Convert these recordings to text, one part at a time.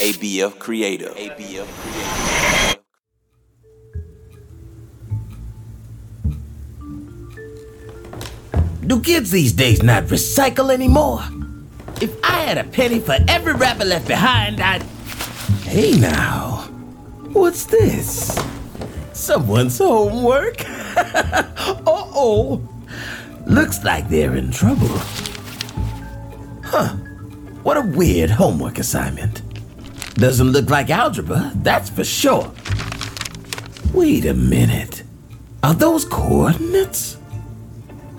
ABF Creative. ABF Creative. Do kids these days not recycle anymore? If I had a penny for every wrapper left behind, I'd. Hey now. What's this? Someone's homework? uh oh. Looks like they're in trouble. Huh. What a weird homework assignment. Doesn't look like algebra, that's for sure. Wait a minute. Are those coordinates?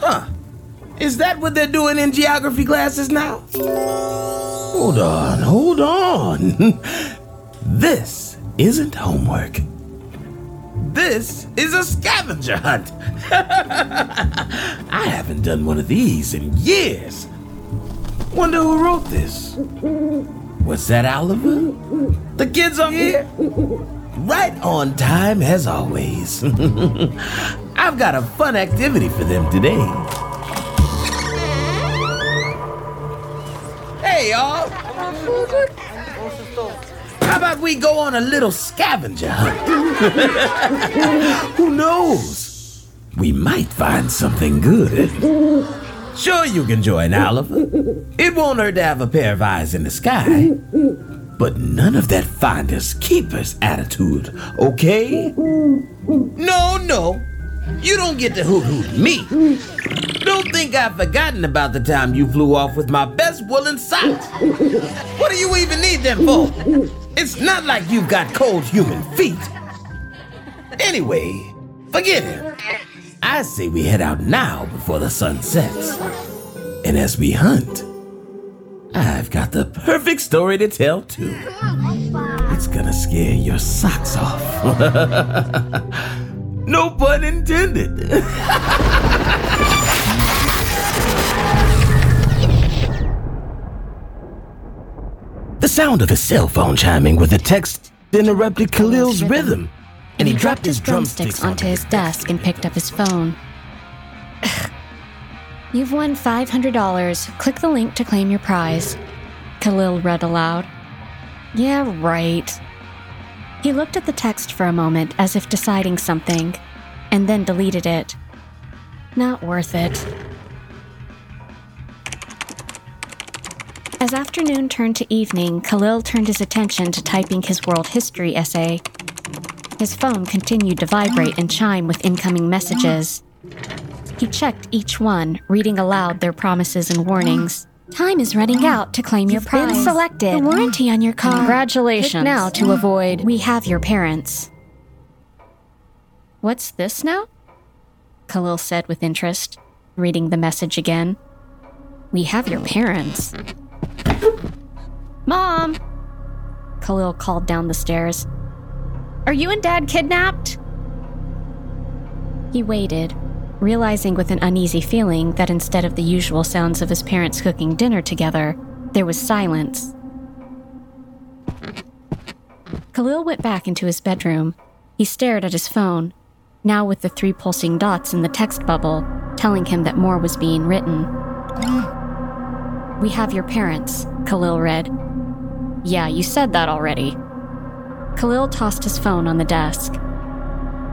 Huh. Is that what they're doing in geography classes now? Hold on, hold on. this isn't homework. This is a scavenger hunt. I haven't done one of these in years. Wonder who wrote this. Was that Oliver? The kids are here? Right on time as always. I've got a fun activity for them today. Hey, y'all. How about we go on a little scavenger hunt? Who knows? We might find something good. Sure, you can join Oliver. It won't hurt to have a pair of eyes in the sky. But none of that finders keepers attitude, okay? No, no. You don't get to hoot hoot me. Don't think I've forgotten about the time you flew off with my best woolen socks. What do you even need them for? It's not like you've got cold human feet. Anyway, forget it. I say we head out now before the sun sets. And as we hunt, I've got the perfect story to tell too. It's gonna scare your socks off. no pun intended. the sound of his cell phone chiming with a text interrupted Khalil's rhythm, and he dropped his drumsticks onto his desk and picked up his phone. You've won $500. Click the link to claim your prize. Khalil read aloud. Yeah, right. He looked at the text for a moment as if deciding something, and then deleted it. Not worth it. As afternoon turned to evening, Khalil turned his attention to typing his world history essay. His phone continued to vibrate and chime with incoming messages. He checked each one, reading aloud their promises and warnings. Time is running out to claim your You've prize. been selected. The warranty on your car. Congratulations. Click now to avoid. We have your parents. What's this now? Khalil said with interest, reading the message again. We have your parents. Mom! Khalil called down the stairs. Are you and Dad kidnapped? He waited, realizing with an uneasy feeling that instead of the usual sounds of his parents cooking dinner together, there was silence. Khalil went back into his bedroom. He stared at his phone, now with the three pulsing dots in the text bubble telling him that more was being written. We have your parents, Khalil read. Yeah, you said that already. Khalil tossed his phone on the desk.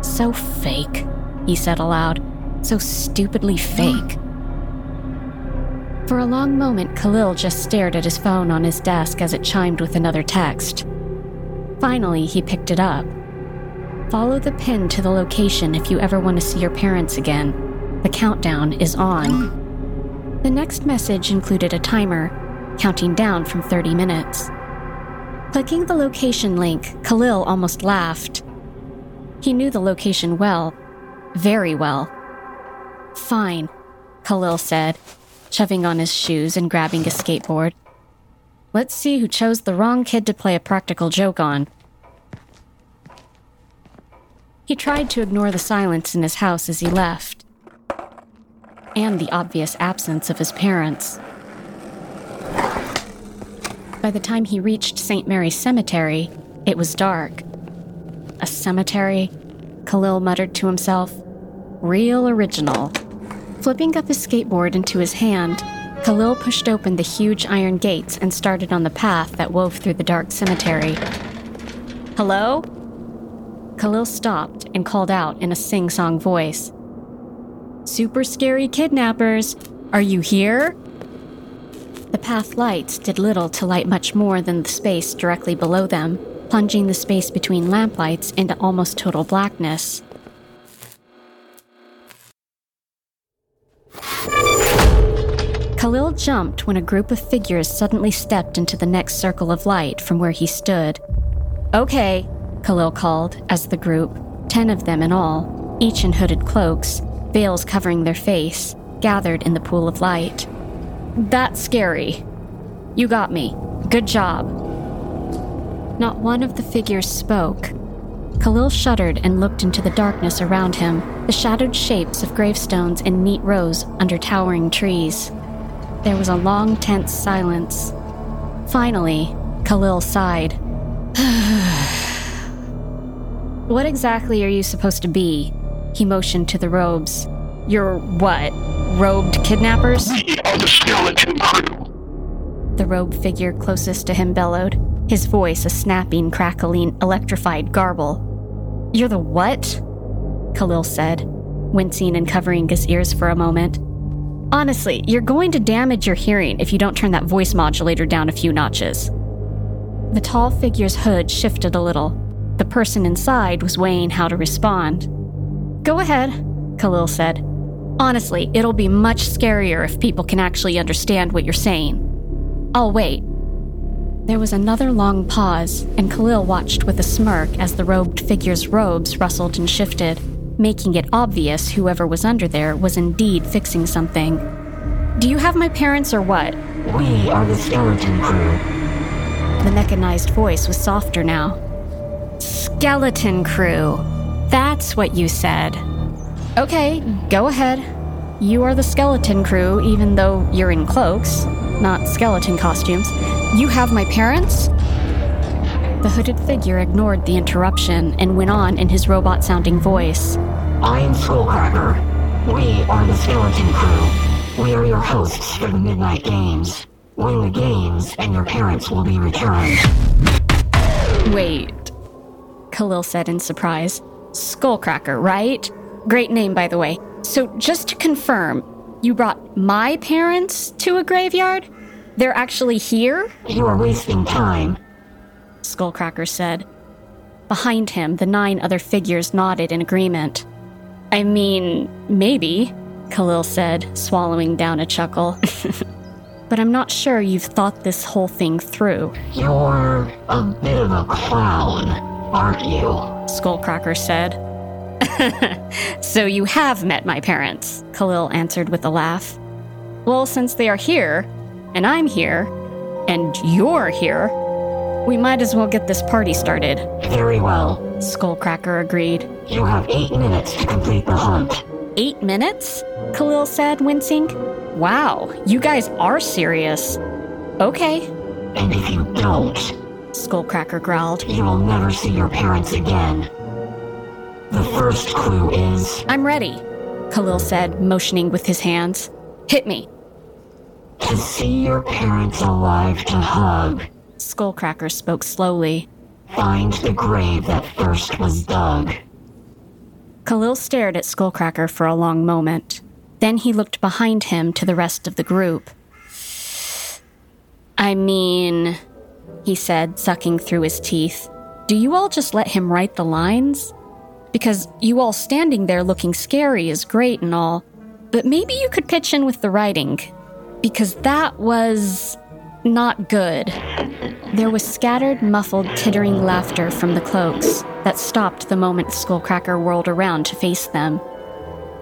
So fake, he said aloud. So stupidly fake. For a long moment, Khalil just stared at his phone on his desk as it chimed with another text. Finally, he picked it up. Follow the pin to the location if you ever want to see your parents again. The countdown is on. The next message included a timer, counting down from 30 minutes. Clicking the location link, Khalil almost laughed. He knew the location well, very well. Fine, Khalil said, shoving on his shoes and grabbing a skateboard. Let's see who chose the wrong kid to play a practical joke on. He tried to ignore the silence in his house as he left, and the obvious absence of his parents. By the time he reached St. Mary's Cemetery, it was dark. A cemetery? Khalil muttered to himself. Real original. Flipping up his skateboard into his hand, Khalil pushed open the huge iron gates and started on the path that wove through the dark cemetery. Hello? Khalil stopped and called out in a sing song voice Super scary kidnappers, are you here? The path lights did little to light much more than the space directly below them, plunging the space between lamplights into almost total blackness. Khalil jumped when a group of figures suddenly stepped into the next circle of light from where he stood. Okay, Khalil called as the group, ten of them in all, each in hooded cloaks, veils covering their face, gathered in the pool of light. That's scary. You got me. Good job. Not one of the figures spoke. Khalil shuddered and looked into the darkness around him, the shadowed shapes of gravestones in neat rows under towering trees. There was a long, tense silence. Finally, Khalil sighed. what exactly are you supposed to be? He motioned to the robes. You're what? Robed kidnappers? We are the skeleton crew. The robed figure closest to him bellowed, his voice a snapping, crackling, electrified garble. You're the what? Khalil said, wincing and covering his ears for a moment. Honestly, you're going to damage your hearing if you don't turn that voice modulator down a few notches. The tall figure's hood shifted a little. The person inside was weighing how to respond. Go ahead, Khalil said. Honestly, it'll be much scarier if people can actually understand what you're saying. I'll wait. There was another long pause, and Khalil watched with a smirk as the robed figure's robes rustled and shifted, making it obvious whoever was under there was indeed fixing something. Do you have my parents or what? We are the skeleton crew. The mechanized voice was softer now. Skeleton crew. That's what you said. Okay, go ahead. You are the skeleton crew, even though you're in cloaks, not skeleton costumes. You have my parents? The hooded figure ignored the interruption and went on in his robot sounding voice. I am Skullcracker. We are the skeleton crew. We are your hosts for the Midnight Games. Win the games, and your parents will be returned. Wait, Khalil said in surprise. Skullcracker, right? Great name, by the way. So, just to confirm, you brought my parents to a graveyard? They're actually here? You are wasting time. Skullcracker said. Behind him, the nine other figures nodded in agreement. I mean, maybe, Khalil said, swallowing down a chuckle. but I'm not sure you've thought this whole thing through, You're a bit of a clown, aren't you? Skullcracker said. so you have met my parents, Khalil answered with a laugh. Well, since they are here, and I'm here, and you're here, we might as well get this party started, Very well. Skullcracker agreed. You have eight minutes to complete the hunt. Eight minutes? Khalil said, wincing. Wow, you guys are serious. Okay, And if you don't, Skullcracker growled. you will never see your parents again. The first clue is I'm ready, Khalil said, motioning with his hands. Hit me. to see your parents alive to hug. Skullcracker spoke slowly. Find the grave that first was dug. Khalil stared at Skullcracker for a long moment. Then he looked behind him to the rest of the group. I mean, he said, sucking through his teeth, do you all just let him write the lines? Because you all standing there looking scary is great and all, but maybe you could pitch in with the writing. Because that was. not good. There was scattered, muffled, tittering laughter from the cloaks that stopped the moment Skullcracker whirled around to face them.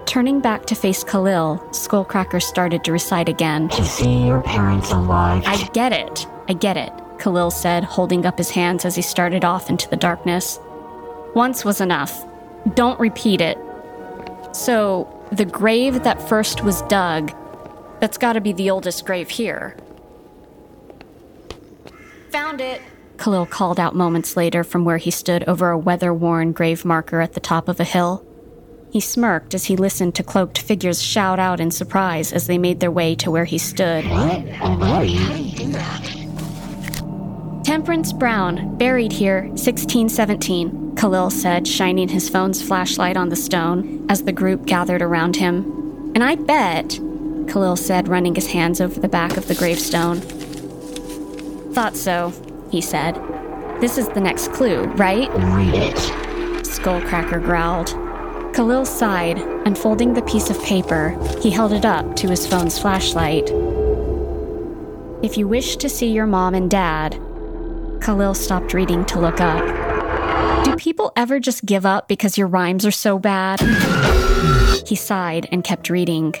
Turning back to face Khalil, Skullcracker started to recite again. To see your parents alive. I get it. I get it, Khalil said, holding up his hands as he started off into the darkness. Once was enough. Don't repeat it. So, the grave that first was dug, that's gotta be the oldest grave here. Found it, Khalil called out moments later from where he stood over a weather worn grave marker at the top of a hill. He smirked as he listened to cloaked figures shout out in surprise as they made their way to where he stood. What? Already? Temperance Brown, buried here, 1617, Khalil said, shining his phone's flashlight on the stone as the group gathered around him. And I bet, Khalil said, running his hands over the back of the gravestone. Thought so, he said. This is the next clue, right? Read it. Skullcracker growled. Khalil sighed, unfolding the piece of paper. He held it up to his phone's flashlight. If you wish to see your mom and dad, Khalil stopped reading to look up. Do people ever just give up because your rhymes are so bad? He sighed and kept reading.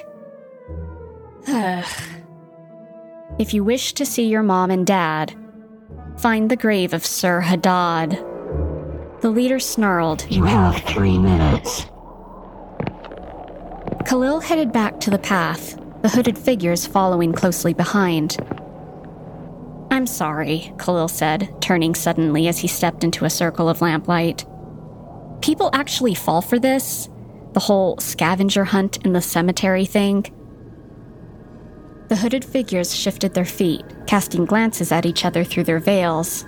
if you wish to see your mom and dad, find the grave of Sir Hadad. The leader snarled. You have three minutes. Khalil headed back to the path, the hooded figures following closely behind. I'm sorry, Khalil said, turning suddenly as he stepped into a circle of lamplight. People actually fall for this? The whole scavenger hunt in the cemetery thing? The hooded figures shifted their feet, casting glances at each other through their veils.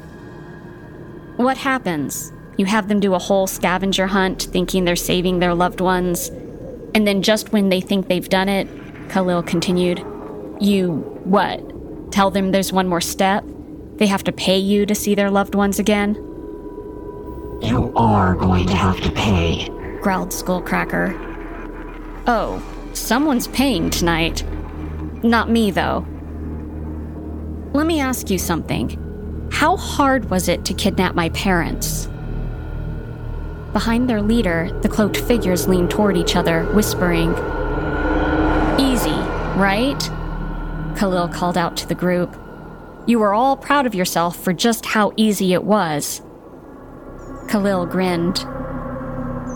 What happens? You have them do a whole scavenger hunt thinking they're saving their loved ones, and then just when they think they've done it, Khalil continued, you what? Tell them there's one more step? They have to pay you to see their loved ones again? You are going to have to pay. growled Skullcracker. Oh, someone's paying tonight. Not me, though. Let me ask you something. How hard was it to kidnap my parents? Behind their leader, the cloaked figures leaned toward each other, whispering. Easy, right? Khalil called out to the group. You were all proud of yourself for just how easy it was. Khalil grinned.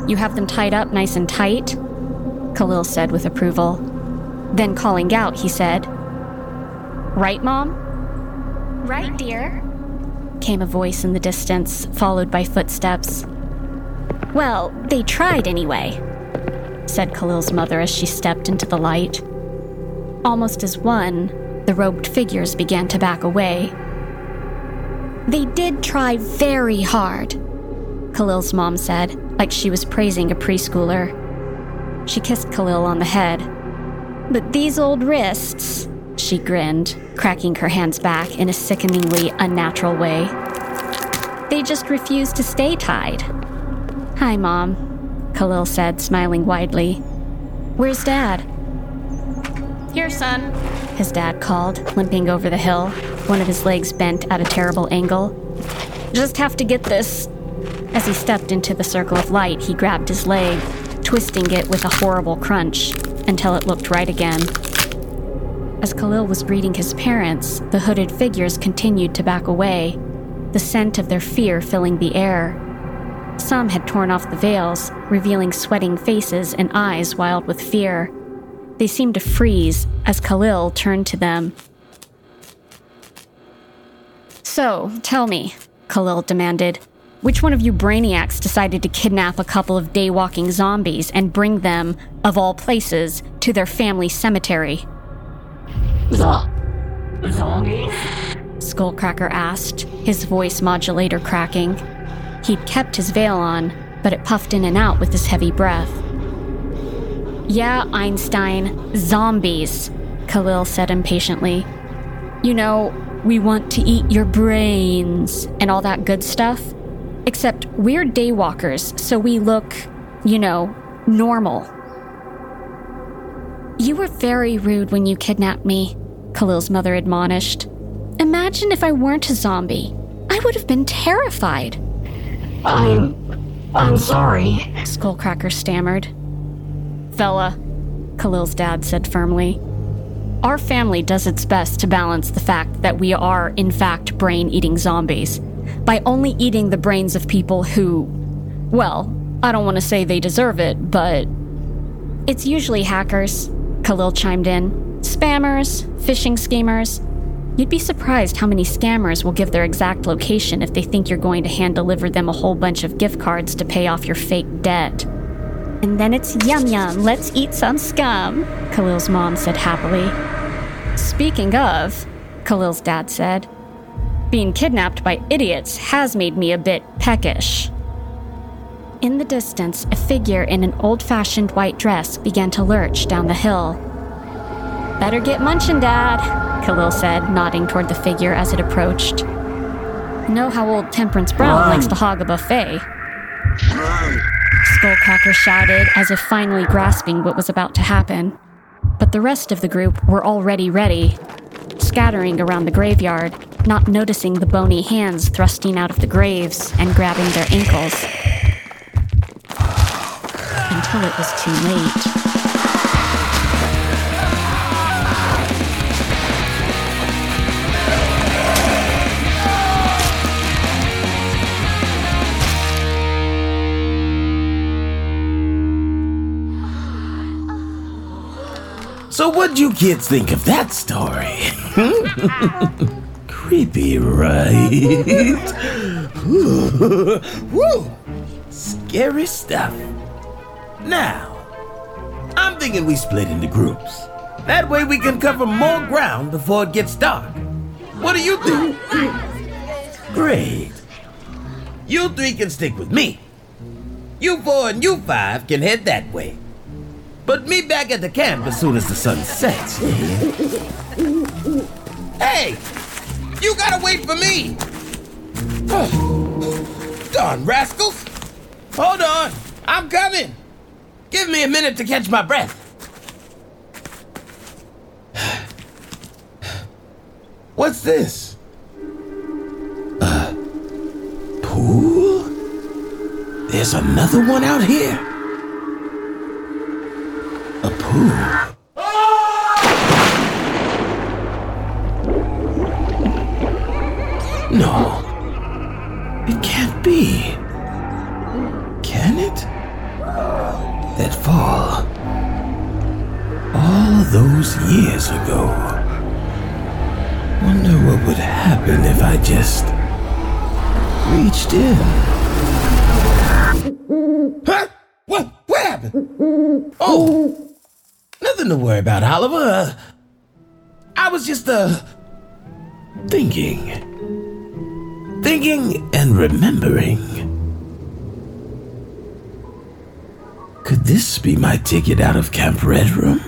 You have them tied up nice and tight? Khalil said with approval. Then calling out, he said, Right, Mom? Right, dear. came a voice in the distance, followed by footsteps. Well, they tried anyway, said Khalil's mother as she stepped into the light. Almost as one, the robed figures began to back away. They did try very hard, Khalil's mom said, like she was praising a preschooler. She kissed Khalil on the head. But these old wrists, she grinned, cracking her hands back in a sickeningly unnatural way. They just refuse to stay tied. Hi, Mom, Khalil said, smiling widely. Where's Dad? Here, son. His dad called, limping over the hill, one of his legs bent at a terrible angle. Just have to get this. As he stepped into the circle of light, he grabbed his leg, twisting it with a horrible crunch until it looked right again. As Khalil was greeting his parents, the hooded figures continued to back away, the scent of their fear filling the air. Some had torn off the veils, revealing sweating faces and eyes wild with fear. They seemed to freeze as Khalil turned to them. So, tell me, Khalil demanded, which one of you brainiacs decided to kidnap a couple of day walking zombies and bring them, of all places, to their family cemetery? The zombies? Skullcracker asked, his voice modulator cracking. He'd kept his veil on, but it puffed in and out with his heavy breath. Yeah, Einstein, zombies, Khalil said impatiently. You know, we want to eat your brains and all that good stuff. Except we're daywalkers, so we look, you know, normal. You were very rude when you kidnapped me, Khalil's mother admonished. Imagine if I weren't a zombie. I would have been terrified, I'm. I'm sorry. Skullcracker stammered. Fella, Khalil's dad said firmly. Our family does its best to balance the fact that we are, in fact, brain eating zombies by only eating the brains of people who, well, I don't want to say they deserve it, but. It's usually hackers, Khalil chimed in. Spammers, phishing schemers. You'd be surprised how many scammers will give their exact location if they think you're going to hand deliver them a whole bunch of gift cards to pay off your fake debt. And then it's yum yum, let's eat some scum, Khalil's mom said happily. Speaking of, Khalil's dad said, being kidnapped by idiots has made me a bit peckish. In the distance, a figure in an old fashioned white dress began to lurch down the hill. Better get munchin', Dad, Khalil said, nodding toward the figure as it approached. Know how old Temperance Brown likes to hog a buffet. Skullcracker shouted, as if finally grasping what was about to happen. But the rest of the group were already ready, scattering around the graveyard, not noticing the bony hands thrusting out of the graves and grabbing their ankles. Until it was too late. So, what'd you kids think of that story? Creepy, right? Woo! Scary stuff. Now, I'm thinking we split into groups. That way we can cover more ground before it gets dark. What do you think? Great. You three can stick with me. You four and you five can head that way. But meet back at the camp as soon as the sun sets. Eh? hey! You gotta wait for me! Oh, darn rascals! Hold on! I'm coming! Give me a minute to catch my breath. What's this? A pool? There's another one out here. No. It can't be. Can it? That fall. All those years ago. Wonder what would happen if I just reached in. Huh? What? What happened? Oh, nothing to worry about, Oliver. Uh, I was just, uh, thinking. Thinking and remembering. Could this be my ticket out of Camp Red Moon?